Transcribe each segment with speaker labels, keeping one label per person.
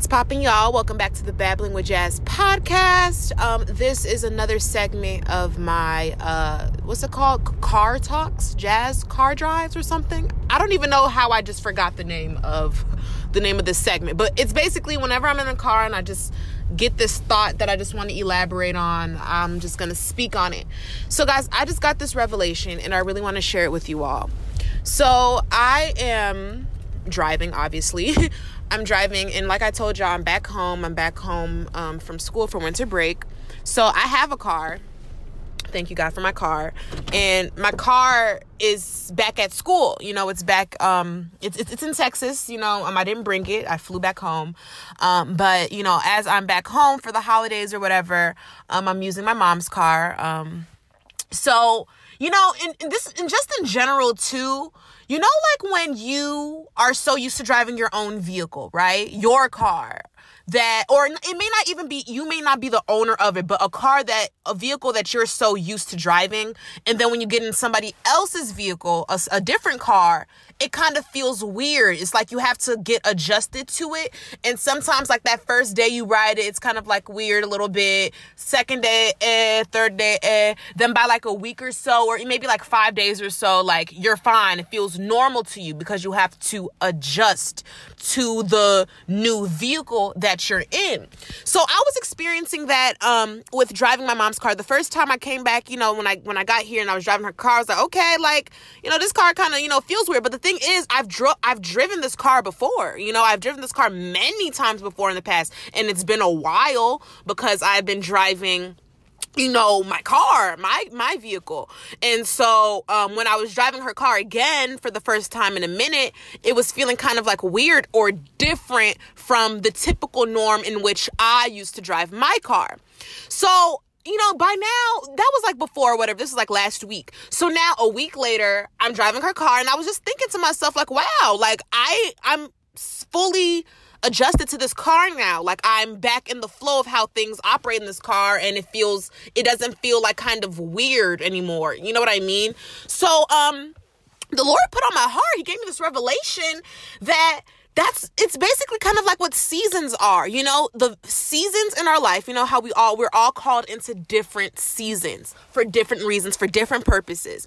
Speaker 1: What's popping, y'all? Welcome back to the Babbling with Jazz podcast. Um, this is another segment of my uh, what's it called? Car talks, jazz car drives, or something. I don't even know how I just forgot the name of the name of this segment, but it's basically whenever I'm in a car and I just get this thought that I just want to elaborate on, I'm just gonna speak on it. So, guys, I just got this revelation, and I really want to share it with you all. So, I am driving, obviously. I'm driving, and like I told y'all, I'm back home. I'm back home um, from school for winter break. So I have a car. Thank you, God, for my car. And my car is back at school. You know, it's back. Um, it's it's, it's in Texas. You know, um, I didn't bring it. I flew back home. Um, but you know, as I'm back home for the holidays or whatever, um, I'm using my mom's car. Um, so you know, and, this, and just in general too you know, like when you are so used to driving your own vehicle, right? Your car that, or it may not even be, you may not be the owner of it, but a car that, a vehicle that you're so used to driving. And then when you get in somebody else's vehicle, a, a different car, it kind of feels weird. It's like you have to get adjusted to it. And sometimes, like that first day you ride it, it's kind of like weird a little bit. Second day, eh, third day, eh. Then by like a week or so, or maybe like five days or so, like you're fine. It feels normal to you because you have to adjust to the new vehicle that you're in. So I was experiencing that um, with driving my mom's car. The first time I came back, you know, when I when I got here and I was driving her car, I was like, okay, like you know, this car kind of you know feels weird. But the thing is, I've dro- I've driven this car before. You know, I've driven this car many times before in the past, and it's been a while because I've been driving you know my car my my vehicle and so um, when i was driving her car again for the first time in a minute it was feeling kind of like weird or different from the typical norm in which i used to drive my car so you know, by now, that was like before, whatever. This is like last week. So now, a week later, I'm driving her car, and I was just thinking to myself, like, wow, like I, I'm fully adjusted to this car now. Like I'm back in the flow of how things operate in this car, and it feels, it doesn't feel like kind of weird anymore. You know what I mean? So, um, the Lord put on my heart. He gave me this revelation that that's it's basically kind of like what seasons are you know? The seasons in our life you know how we all we're all called into different seasons for different reasons for different purposes.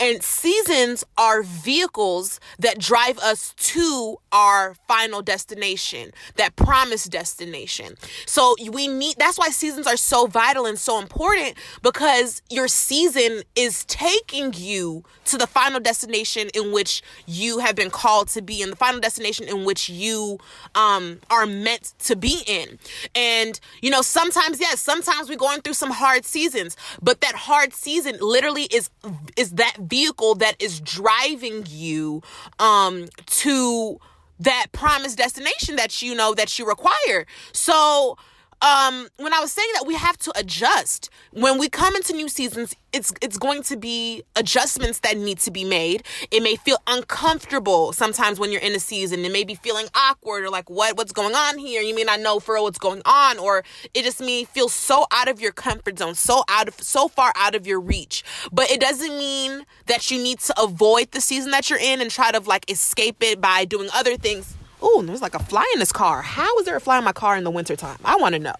Speaker 1: And seasons are vehicles that drive us to our final destination that promised destination. So we need that's why seasons are so vital and so important because your season is taking you to the final destination in which you have been called to be in the final destination in which you um, are meant to be in. And, you know, sometimes, yes, sometimes we're going through some hard seasons, but that hard season literally is is that vehicle that is driving you um, to that promised destination that you know that you require. So, um, when I was saying that we have to adjust when we come into new seasons, it's it's going to be adjustments that need to be made. It may feel uncomfortable sometimes when you're in a season. It may be feeling awkward or like what what's going on here. You may not know for what's going on, or it just may feel so out of your comfort zone, so out of so far out of your reach. But it doesn't mean that you need to avoid the season that you're in and try to like escape it by doing other things Oh, there's like a fly in this car. How is there a fly in my car in the wintertime? I want to know.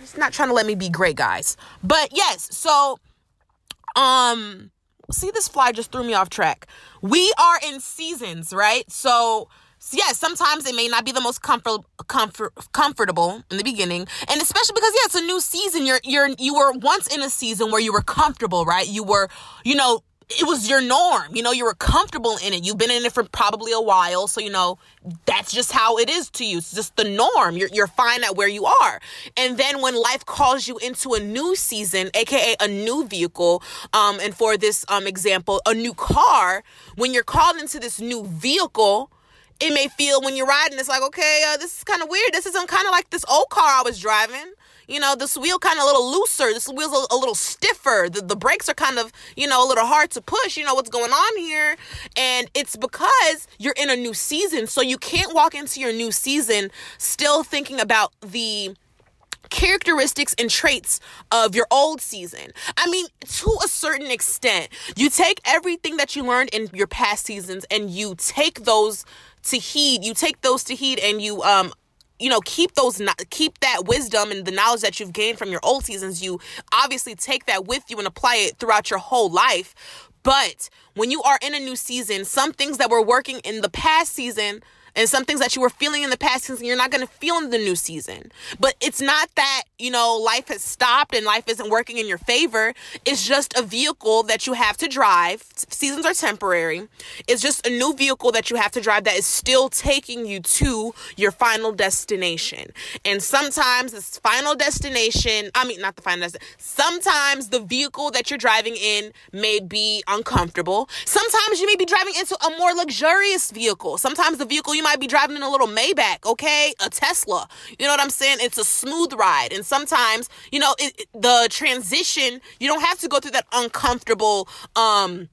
Speaker 1: It's not trying to let me be great, guys. But yes, so um see this fly just threw me off track. We are in seasons, right? So yes, sometimes it may not be the most comfort, comfort, comfortable in the beginning, and especially because yeah, it's a new season. You're you're you were once in a season where you were comfortable, right? You were you know it was your norm. You know, you were comfortable in it. You've been in it for probably a while. So, you know, that's just how it is to you. It's just the norm. You're, you're fine at where you are. And then when life calls you into a new season, aka a new vehicle, um, and for this um, example, a new car, when you're called into this new vehicle, it may feel when you're riding, it's like, okay, uh, this is kind of weird. This isn't kind of like this old car I was driving you know, this wheel kind of a little looser. This wheel's a, a little stiffer. The, the brakes are kind of, you know, a little hard to push. You know what's going on here? And it's because you're in a new season. So you can't walk into your new season still thinking about the characteristics and traits of your old season. I mean, to a certain extent, you take everything that you learned in your past seasons and you take those to heed. You take those to heed and you um you know keep those keep that wisdom and the knowledge that you've gained from your old seasons you obviously take that with you and apply it throughout your whole life. But when you are in a new season some things that were working in the past season and some things that you were feeling in the past season you're not going to feel in the new season. But it's not that you know life has stopped and life isn't working in your favor. It's just a vehicle that you have to drive. Seasons are temporary. It's just a new vehicle that you have to drive that is still taking you to your final destination. And sometimes this final destination i mean not the final destination sometimes the vehicle that you're driving in may be uncomfortable. Sometimes you may be driving into a more luxurious vehicle. Sometimes the vehicle you might be driving in a little Maybach, okay? A Tesla. You know what I'm saying? It's a smooth ride. And sometimes, you know, it, the transition, you don't have to go through that uncomfortable, um,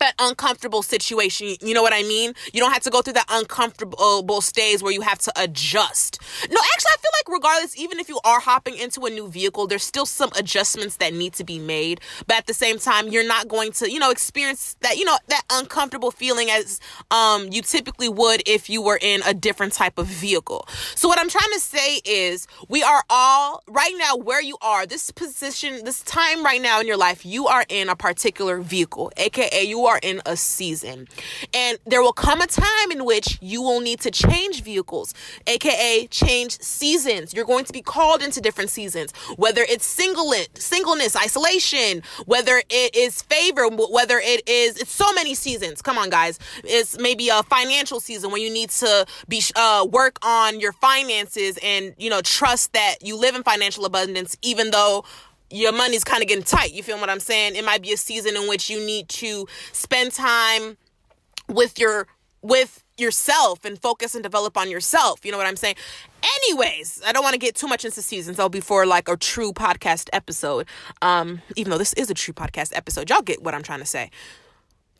Speaker 1: that uncomfortable situation. You know what I mean? You don't have to go through that uncomfortable stage where you have to adjust. No, actually, I feel like regardless, even if you are hopping into a new vehicle, there's still some adjustments that need to be made. But at the same time, you're not going to, you know, experience that, you know, that uncomfortable feeling as um, you typically would if you were in a different type of vehicle. So what I'm trying to say is we are all right now where you are, this position, this time right now in your life, you are in a particular vehicle, aka you are are in a season. And there will come a time in which you will need to change vehicles, aka change seasons. You're going to be called into different seasons, whether it's singleness, singleness, isolation, whether it is favor, whether it is it's so many seasons. Come on, guys. It's maybe a financial season when you need to be uh, work on your finances and you know trust that you live in financial abundance, even though your money's kind of getting tight. You feel what I'm saying? It might be a season in which you need to spend time with your with yourself and focus and develop on yourself. You know what I'm saying? Anyways, I don't want to get too much into seasons though before like a true podcast episode. Um, even though this is a true podcast episode, y'all get what I'm trying to say.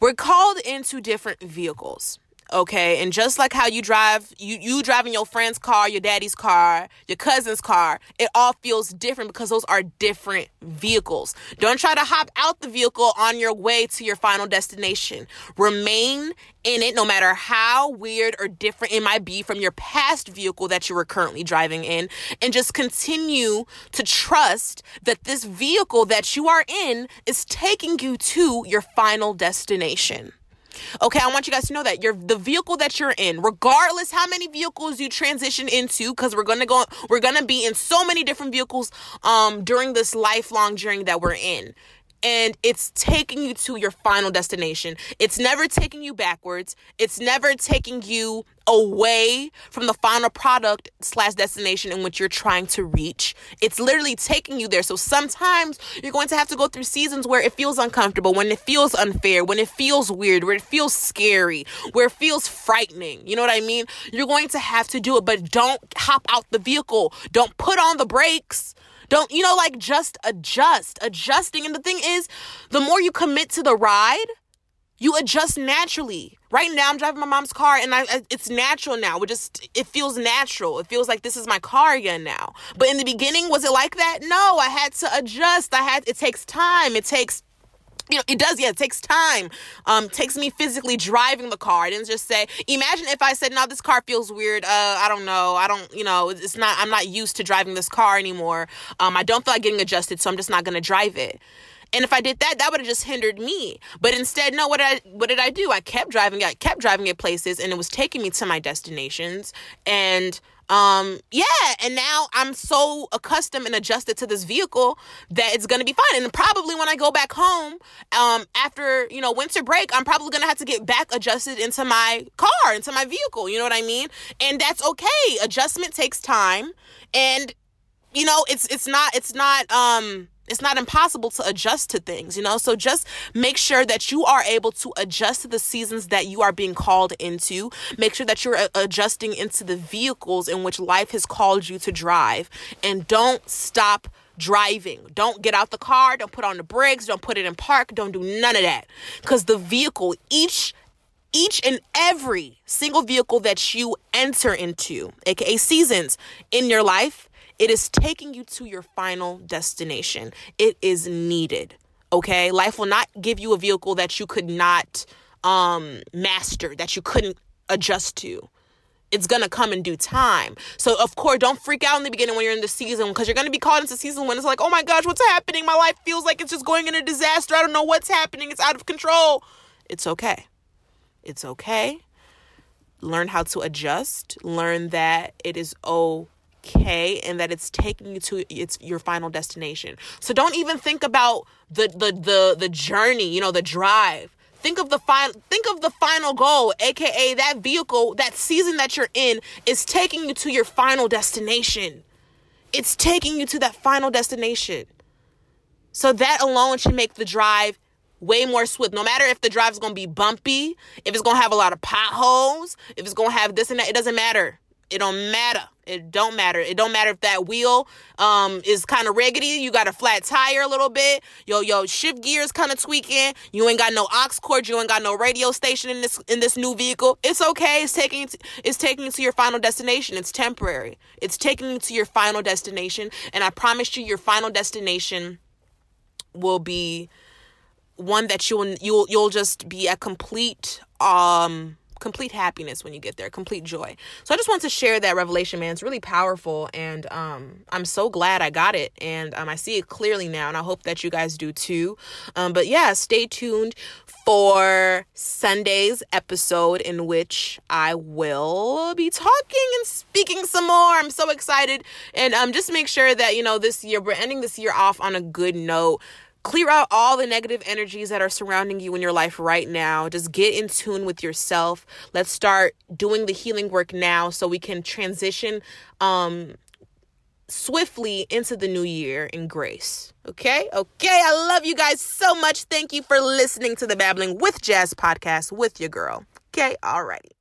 Speaker 1: We're called into different vehicles okay? And just like how you drive you you driving your friend's car your daddy's car your cousin's car it all feels different because those are different vehicles. Don't try to hop out the vehicle on your way to your final destination. Remain in it no matter how weird or different it might be from your past vehicle that you were currently driving in. And just continue to trust that this vehicle that you are in is taking you to your final destination Okay, I want you guys to know that you're the vehicle that you're in, regardless how many vehicles you transition into, because we're gonna go, we're gonna be in so many different vehicles um during this lifelong journey that we're in and it's taking you to your final destination. It's never taking you backwards. It's never taking you away from the final product slash destination in which you're trying to reach. It's literally taking you there. So sometimes you're going to have to go through seasons where it feels uncomfortable, when it feels unfair, when it feels weird, where it feels scary, where it feels frightening. You know what I mean? You're going to have to do it, but don't hop out the vehicle. Don't put on the brakes. Don't, you know, like just adjust, adjusting. And the thing is, the more you commit to the ride, you adjust naturally. Right now, I'm driving my mom's car, and I, it's natural now. It just it feels natural. It feels like this is my car again now. But in the beginning, was it like that? No, I had to adjust. I had. It takes time. It takes you know, it does, yeah, it takes time. Um, takes me physically driving the car. I didn't just say, imagine if I said, no, this car feels weird. Uh, I don't know. I don't, you know, it's not, I'm not used to driving this car anymore. Um, I don't feel like getting adjusted, so I'm just not going to drive it. And if I did that, that would have just hindered me. But instead, no, what did I what did I do? I kept driving, I kept driving at places and it was taking me to my destinations. And um yeah and now i'm so accustomed and adjusted to this vehicle that it's gonna be fine and probably when i go back home um after you know winter break i'm probably gonna have to get back adjusted into my car into my vehicle you know what i mean and that's okay adjustment takes time and you know it's it's not it's not um it's not impossible to adjust to things, you know? So just make sure that you are able to adjust to the seasons that you are being called into. Make sure that you're uh, adjusting into the vehicles in which life has called you to drive. And don't stop driving. Don't get out the car, don't put on the brakes, don't put it in park, don't do none of that. Cuz the vehicle each each and every single vehicle that you enter into, aka seasons in your life, it is taking you to your final destination. It is needed. Okay? Life will not give you a vehicle that you could not um master, that you couldn't adjust to. It's gonna come in due time. So of course, don't freak out in the beginning when you're in the season because you're gonna be caught into season when it's like, oh my gosh, what's happening? My life feels like it's just going in a disaster. I don't know what's happening. It's out of control. It's okay. It's okay. Learn how to adjust. Learn that it is okay okay and that it's taking you to it's your final destination so don't even think about the the the, the journey you know the drive think of the final think of the final goal aka that vehicle that season that you're in is taking you to your final destination it's taking you to that final destination so that alone should make the drive way more swift. No matter if the drive is to be bumpy, if it's to have a lot of potholes, if it's to have this and that, it doesn't matter. It don't matter. It don't matter. It don't matter if that wheel um is kind of riggedy. You got a flat tire a little bit. Yo, yo, shift gears kind of tweaking. You ain't got no aux cord. You ain't got no radio station in this in this new vehicle. It's okay. It's taking it's taking you to your final destination. It's temporary. It's taking you to your final destination. And I promise you, your final destination will be one that you'll you'll you'll just be a complete um complete happiness when you get there, complete joy. So I just want to share that revelation, man. It's really powerful, and um, I'm so glad I got it, and um, I see it clearly now, and I hope that you guys do too. Um, but yeah, stay tuned for Sunday's episode in which I will be talking and speaking some more. I'm so excited, and um, just make sure that you know this year we're ending this year off on a good note clear out all the negative energies that are surrounding you in your life right now. Just get in tune with yourself. Let's start doing the healing work now so we can transition um swiftly into the new year in grace. Okay? Okay. I love you guys so much. Thank you for listening to the Babbling with Jazz podcast with your girl. Okay? Alrighty.